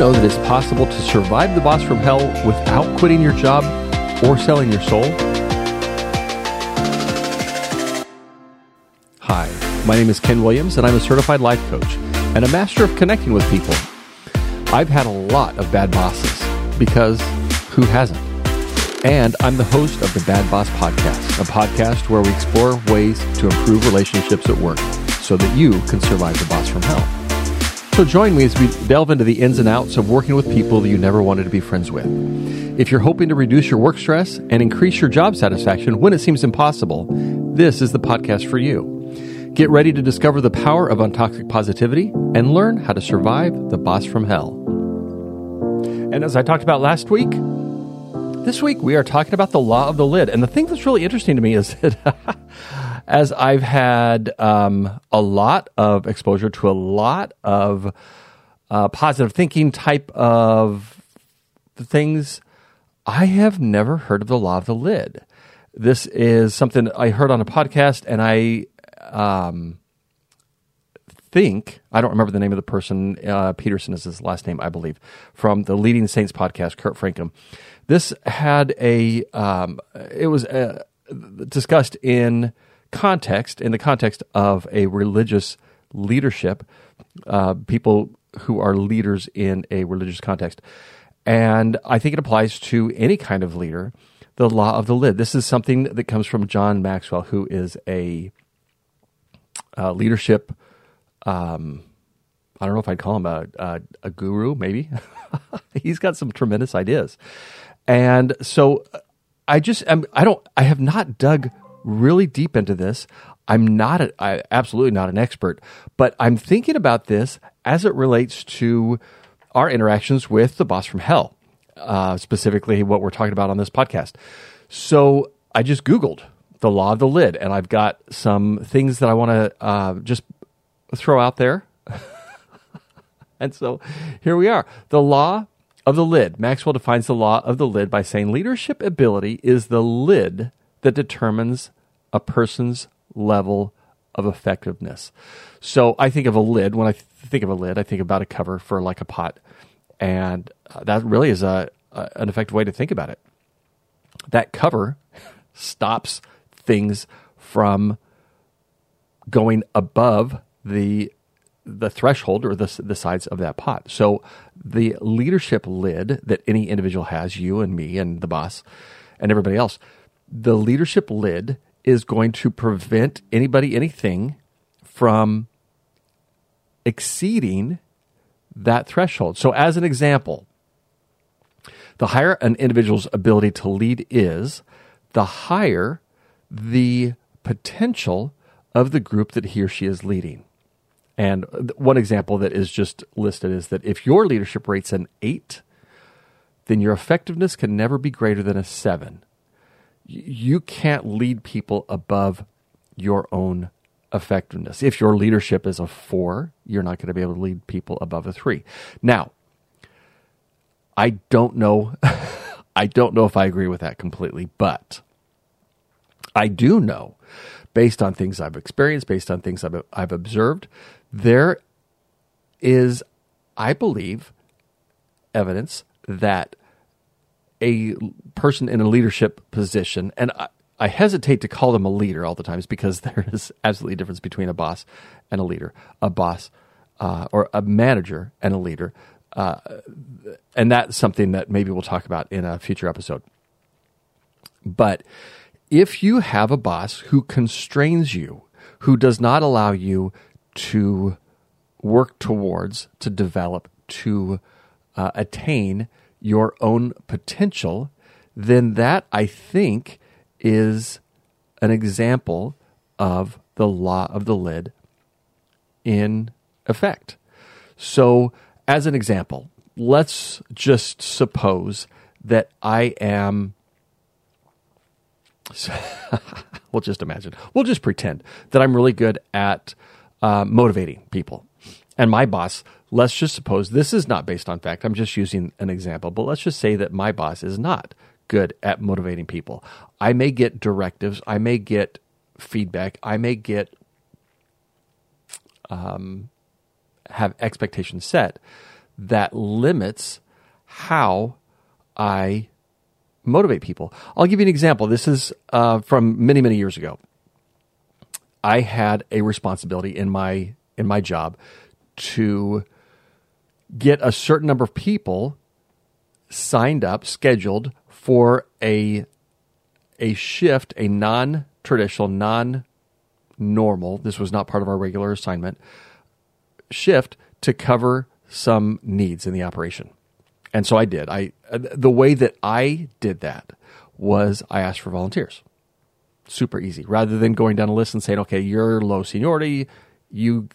know that it's possible to survive the boss from hell without quitting your job or selling your soul? Hi, my name is Ken Williams, and I'm a certified life coach and a master of connecting with people. I've had a lot of bad bosses because who hasn't? And I'm the host of the Bad Boss Podcast, a podcast where we explore ways to improve relationships at work so that you can survive the boss from hell. So join me as we delve into the ins and outs of working with people that you never wanted to be friends with. If you're hoping to reduce your work stress and increase your job satisfaction when it seems impossible, this is the podcast for you. Get ready to discover the power of untoxic positivity and learn how to survive the boss from hell. And as I talked about last week, this week we are talking about the law of the lid. And the thing that's really interesting to me is that as I've had um, a lot of exposure to a lot of uh, positive thinking type of things, I have never heard of the law of the lid. This is something I heard on a podcast, and I um, think I don't remember the name of the person. Uh, Peterson is his last name, I believe, from the Leading Saints podcast. Kurt Francom. This had a um, it was uh, discussed in context, in the context of a religious leadership, uh, people who are leaders in a religious context. And I think it applies to any kind of leader, the law of the lid. This is something that comes from John Maxwell, who is a uh, leadership. Um, I don't know if I'd call him a, a, a guru, maybe. He's got some tremendous ideas. And so I just, I'm, I don't, I have not dug really deep into this. I'm not, a, I, absolutely not an expert, but I'm thinking about this as it relates to our interactions with the boss from hell, uh, specifically what we're talking about on this podcast. So I just Googled the law of the lid, and I've got some things that I want to uh, just throw out there. and so here we are. The law of the lid. Maxwell defines the law of the lid by saying leadership ability is the lid that determines a person's level of effectiveness. So I think of a lid. When I think of a lid, I think about a cover for like a pot, and uh, that really is a, a an effective way to think about it. That cover stops things from going above the the threshold or the, the sides of that pot. So the leadership lid that any individual has, you and me and the boss and everybody else, the leadership lid is going to prevent anybody, anything from exceeding that threshold. So, as an example, the higher an individual's ability to lead is, the higher the potential of the group that he or she is leading. And one example that is just listed is that if your leadership rate's an eight, then your effectiveness can never be greater than a seven you can't lead people above your own effectiveness. If your leadership is a four, you're not going to be able to lead people above a three. Now, I don't know. I don't know if I agree with that completely, but I do know, based on things I've experienced, based on things I've, I've observed, there is, I believe, evidence that a person in a leadership position, and I, I, hesitate to call them a leader all the times because there is absolutely a difference between a boss and a leader. A boss uh, or a manager and a leader. Uh, and that's something that maybe we'll talk about in a future episode. But if you have a boss who constrains you, who does not allow you to work towards, to develop, to uh, attain your own potential, then that I think is an example of the law of the lid in effect. So, as an example, let's just suppose that I am. we'll just imagine. We'll just pretend that I'm really good at uh, motivating people. And my boss let's just suppose this is not based on fact. I'm just using an example, but let's just say that my boss is not good at motivating people. I may get directives, I may get feedback, I may get um, have expectations set that limits how I motivate people. I'll give you an example. This is uh, from many, many years ago. I had a responsibility in my in my job to get a certain number of people signed up, scheduled for a a shift, a non-traditional, non-normal. This was not part of our regular assignment shift to cover some needs in the operation. And so I did. I the way that I did that was I asked for volunteers. Super easy. Rather than going down a list and saying, "Okay, you're low seniority, you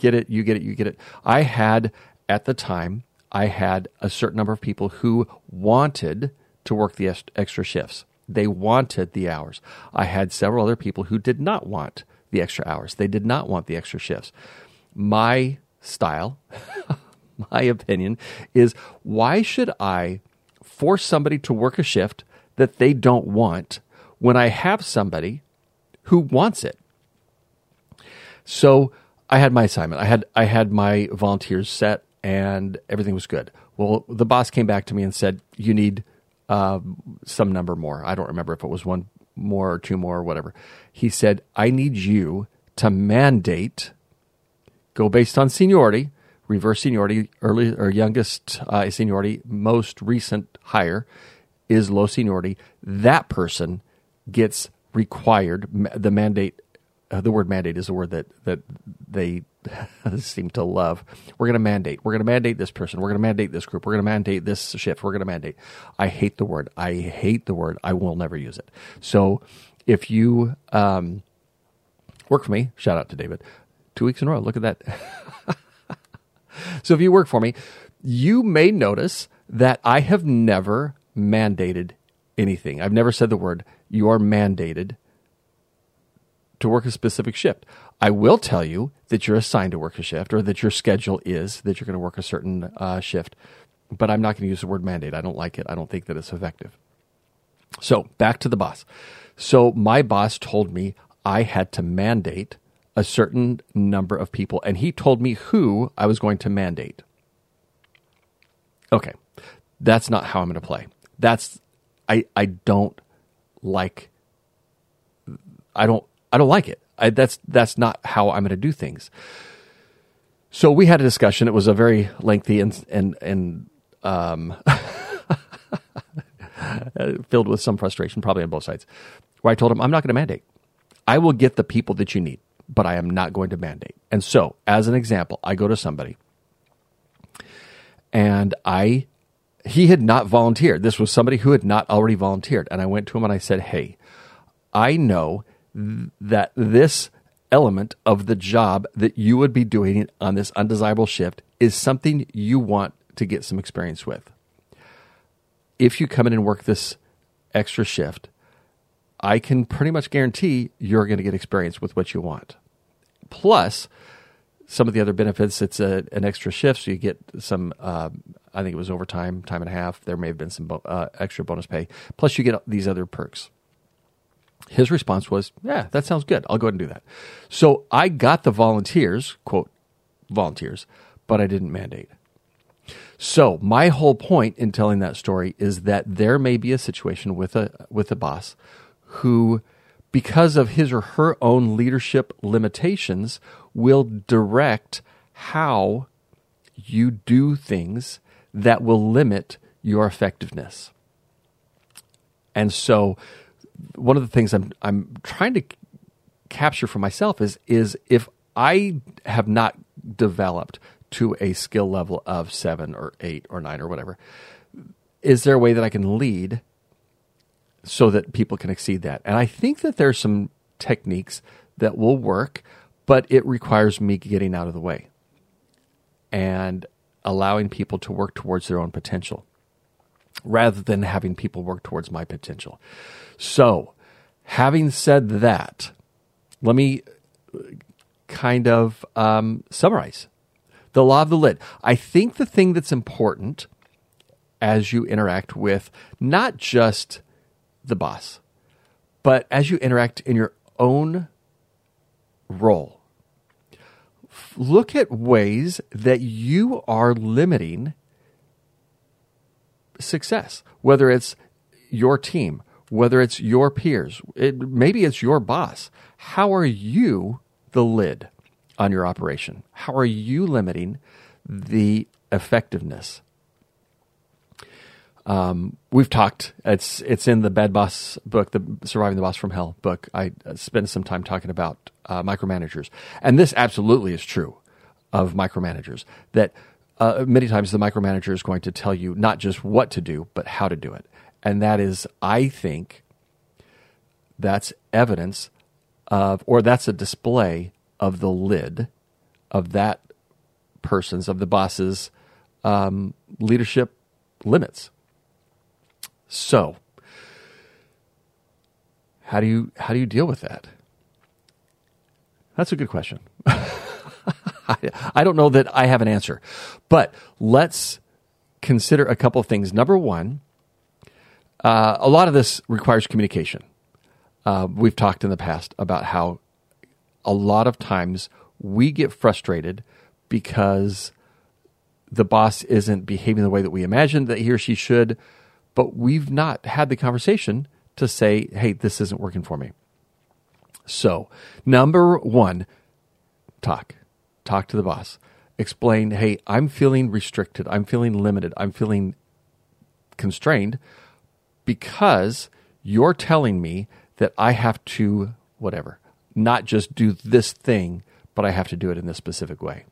get it, you get it, you get it." I had at the time I had a certain number of people who wanted to work the extra shifts. They wanted the hours. I had several other people who did not want the extra hours. They did not want the extra shifts. My style my opinion, is why should I force somebody to work a shift that they don't want when I have somebody who wants it? So I had my assignment. I had I had my volunteers set, and everything was good. Well, the boss came back to me and said, "You need uh, some number more." I don't remember if it was one more or two more or whatever. He said, "I need you to mandate, go based on seniority, reverse seniority, early or youngest uh, seniority, most recent hire is low seniority. That person gets required. The mandate, uh, the word mandate is a word that that they seem to love. We're going to mandate. We're going to mandate this person. We're going to mandate this group. We're going to mandate this shift. We're going to mandate. I hate the word. I hate the word. I will never use it. So if you um, work for me, shout out to David. Two weeks in a row. Look at that. So if you work for me, you may notice that I have never mandated anything. I've never said the word, you are mandated to work a specific shift. I will tell you that you're assigned to work a shift or that your schedule is that you're going to work a certain uh, shift, but I'm not going to use the word mandate. I don't like it. I don't think that it's effective. So back to the boss. So my boss told me I had to mandate a certain number of people, and he told me who I was going to mandate. Okay, that's not how I'm going to play. That's I I don't like. I don't I don't like it. I, that's that's not how I'm going to do things. So we had a discussion. It was a very lengthy and and and um, filled with some frustration, probably on both sides. Where I told him I'm not going to mandate. I will get the people that you need but I am not going to mandate. And so, as an example, I go to somebody and I he had not volunteered. This was somebody who had not already volunteered. And I went to him and I said, "Hey, I know that this element of the job that you would be doing on this undesirable shift is something you want to get some experience with. If you come in and work this extra shift, I can pretty much guarantee you're going to get experience with what you want plus some of the other benefits. It's a, an extra shift, so you get some. Uh, I think it was overtime, time and a half. There may have been some bo- uh, extra bonus pay. Plus, you get these other perks. His response was, "Yeah, that sounds good. I'll go ahead and do that." So I got the volunteers, quote, volunteers, but I didn't mandate. So my whole point in telling that story is that there may be a situation with a with a boss who because of his or her own leadership limitations, will direct how you do things that will limit your effectiveness. And so, one of the things I'm I'm trying to capture for myself is is if I have not developed to a skill level of seven or eight or nine or whatever, is there a way that I can lead so that people can exceed that. And I think that there's some techniques that will work, but it requires me getting out of the way and allowing people to work towards their own potential rather than having people work towards my potential. So, having said that, let me kind of um, summarize the law of the lid. I think the thing that's important as you interact with not just the boss. But as you interact in your own role, look at ways that you are limiting success, whether it's your team, whether it's your peers, it, maybe it's your boss. How are you the lid on your operation? How are you limiting the effectiveness? Um, we've talked. It's it's in the Bad Boss book, the Surviving the Boss from Hell book. I spent some time talking about uh, micromanagers, and this absolutely is true of micromanagers. That uh, many times the micromanager is going to tell you not just what to do, but how to do it, and that is, I think, that's evidence of, or that's a display of the lid of that person's of the boss's um, leadership limits. So, how do you how do you deal with that? That's a good question. I don't know that I have an answer, but let's consider a couple of things. Number one, uh, a lot of this requires communication. Uh, we've talked in the past about how a lot of times we get frustrated because the boss isn't behaving the way that we imagined that he or she should, but we've not had the conversation to say, hey, this isn't working for me. So, number one, talk. Talk to the boss. Explain, hey, I'm feeling restricted. I'm feeling limited. I'm feeling constrained because you're telling me that I have to, whatever, not just do this thing, but I have to do it in this specific way.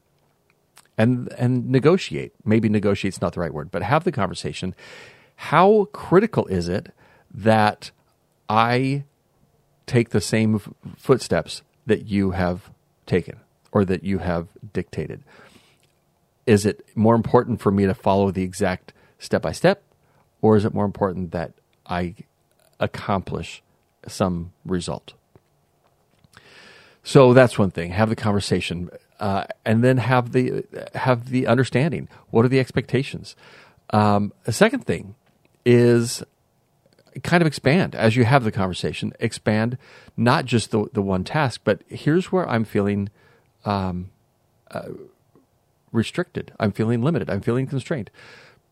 And, and negotiate. Maybe negotiate's not the right word, but have the conversation how critical is it that I take the same footsteps that you have taken or that you have dictated? Is it more important for me to follow the exact step by step, or is it more important that I accomplish some result? So that's one thing. Have the conversation, uh, and then have the have the understanding. What are the expectations? Um, a second thing is kind of expand as you have the conversation. Expand not just the the one task, but here's where I'm feeling um, uh, restricted. I'm feeling limited. I'm feeling constrained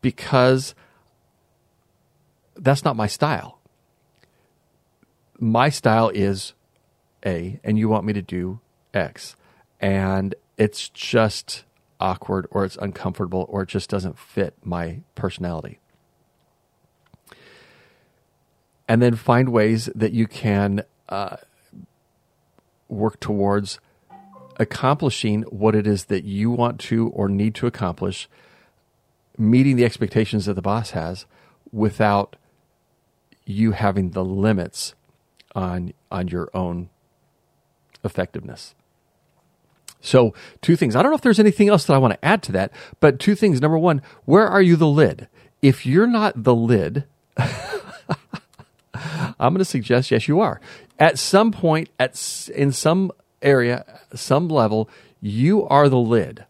because that's not my style. My style is A, and you want me to do X, and it's just awkward or it's uncomfortable or it just doesn't fit my personality and then find ways that you can uh, work towards accomplishing what it is that you want to or need to accomplish, meeting the expectations that the boss has without you having the limits on on your own effectiveness. So, two things. I don't know if there's anything else that I want to add to that, but two things. Number one, where are you the lid? If you're not the lid, I'm going to suggest yes, you are. At some point, at in some area, some level, you are the lid.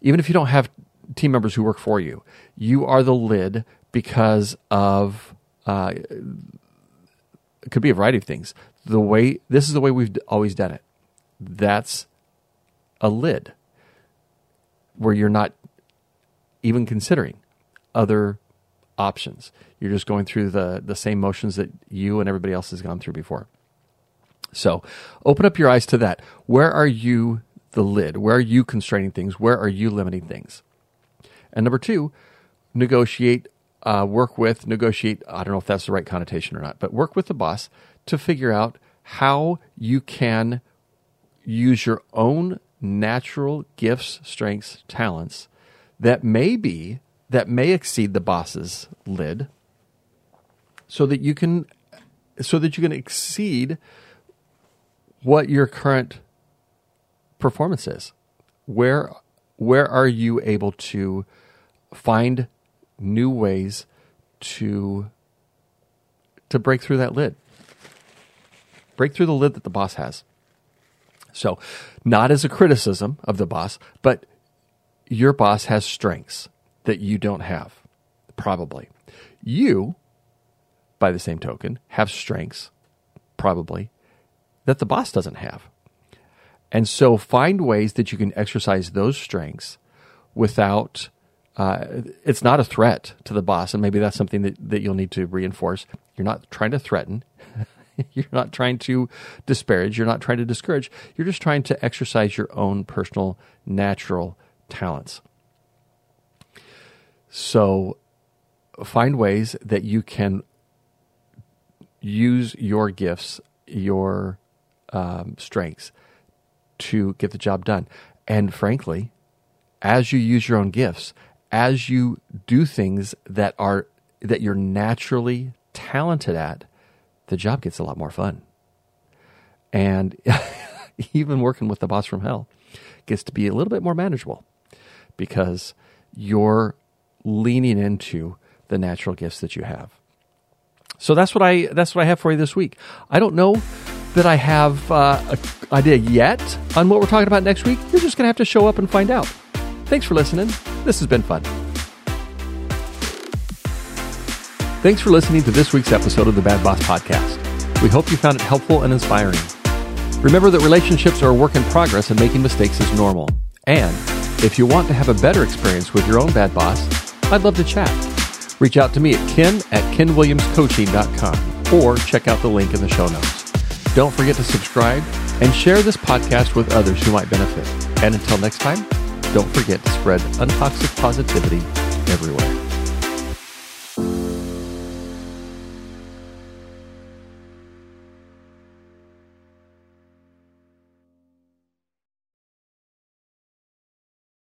Even if you don't have team members who work for you, you are the lid because of uh, it could be a variety of things. The way this is the way we've always done it. That's a lid where you're not even considering other options. You're just going through the, the same motions that you and everybody else has gone through before. So open up your eyes to that. Where are you the lid? Where are you constraining things? Where are you limiting things? And number two, negotiate, uh, work with, negotiate. I don't know if that's the right connotation or not, but work with the boss to figure out how you can use your own natural gifts, strengths, talents that may be that may exceed the boss's lid so that you can so that you can exceed what your current performance is. Where where are you able to find new ways to to break through that lid? Break through the lid that the boss has. So not as a criticism of the boss but your boss has strengths that you don't have, probably. You, by the same token, have strengths, probably, that the boss doesn't have. And so find ways that you can exercise those strengths without uh, it's not a threat to the boss. And maybe that's something that, that you'll need to reinforce. You're not trying to threaten. you're not trying to disparage. You're not trying to discourage. You're just trying to exercise your own personal, natural talents. So find ways that you can use your gifts, your um, strengths to get the job done. And frankly, as you use your own gifts, as you do things that are that you're naturally talented at, the job gets a lot more fun. And even working with the boss from hell gets to be a little bit more manageable because you're leaning into the natural gifts that you have. So that's what I that's what I have for you this week. I don't know that I have uh, an idea yet on what we're talking about next week. You're just going to have to show up and find out. Thanks for listening. This has been fun. Thanks for listening to this week's episode of the Bad Boss Podcast. We hope you found it helpful and inspiring. Remember that relationships are a work in progress and making mistakes is normal. And if you want to have a better experience with your own bad boss, I'd love to chat. Reach out to me at ken at kenwilliamscoaching.com or check out the link in the show notes. Don't forget to subscribe and share this podcast with others who might benefit. And until next time, don't forget to spread untoxic positivity everywhere.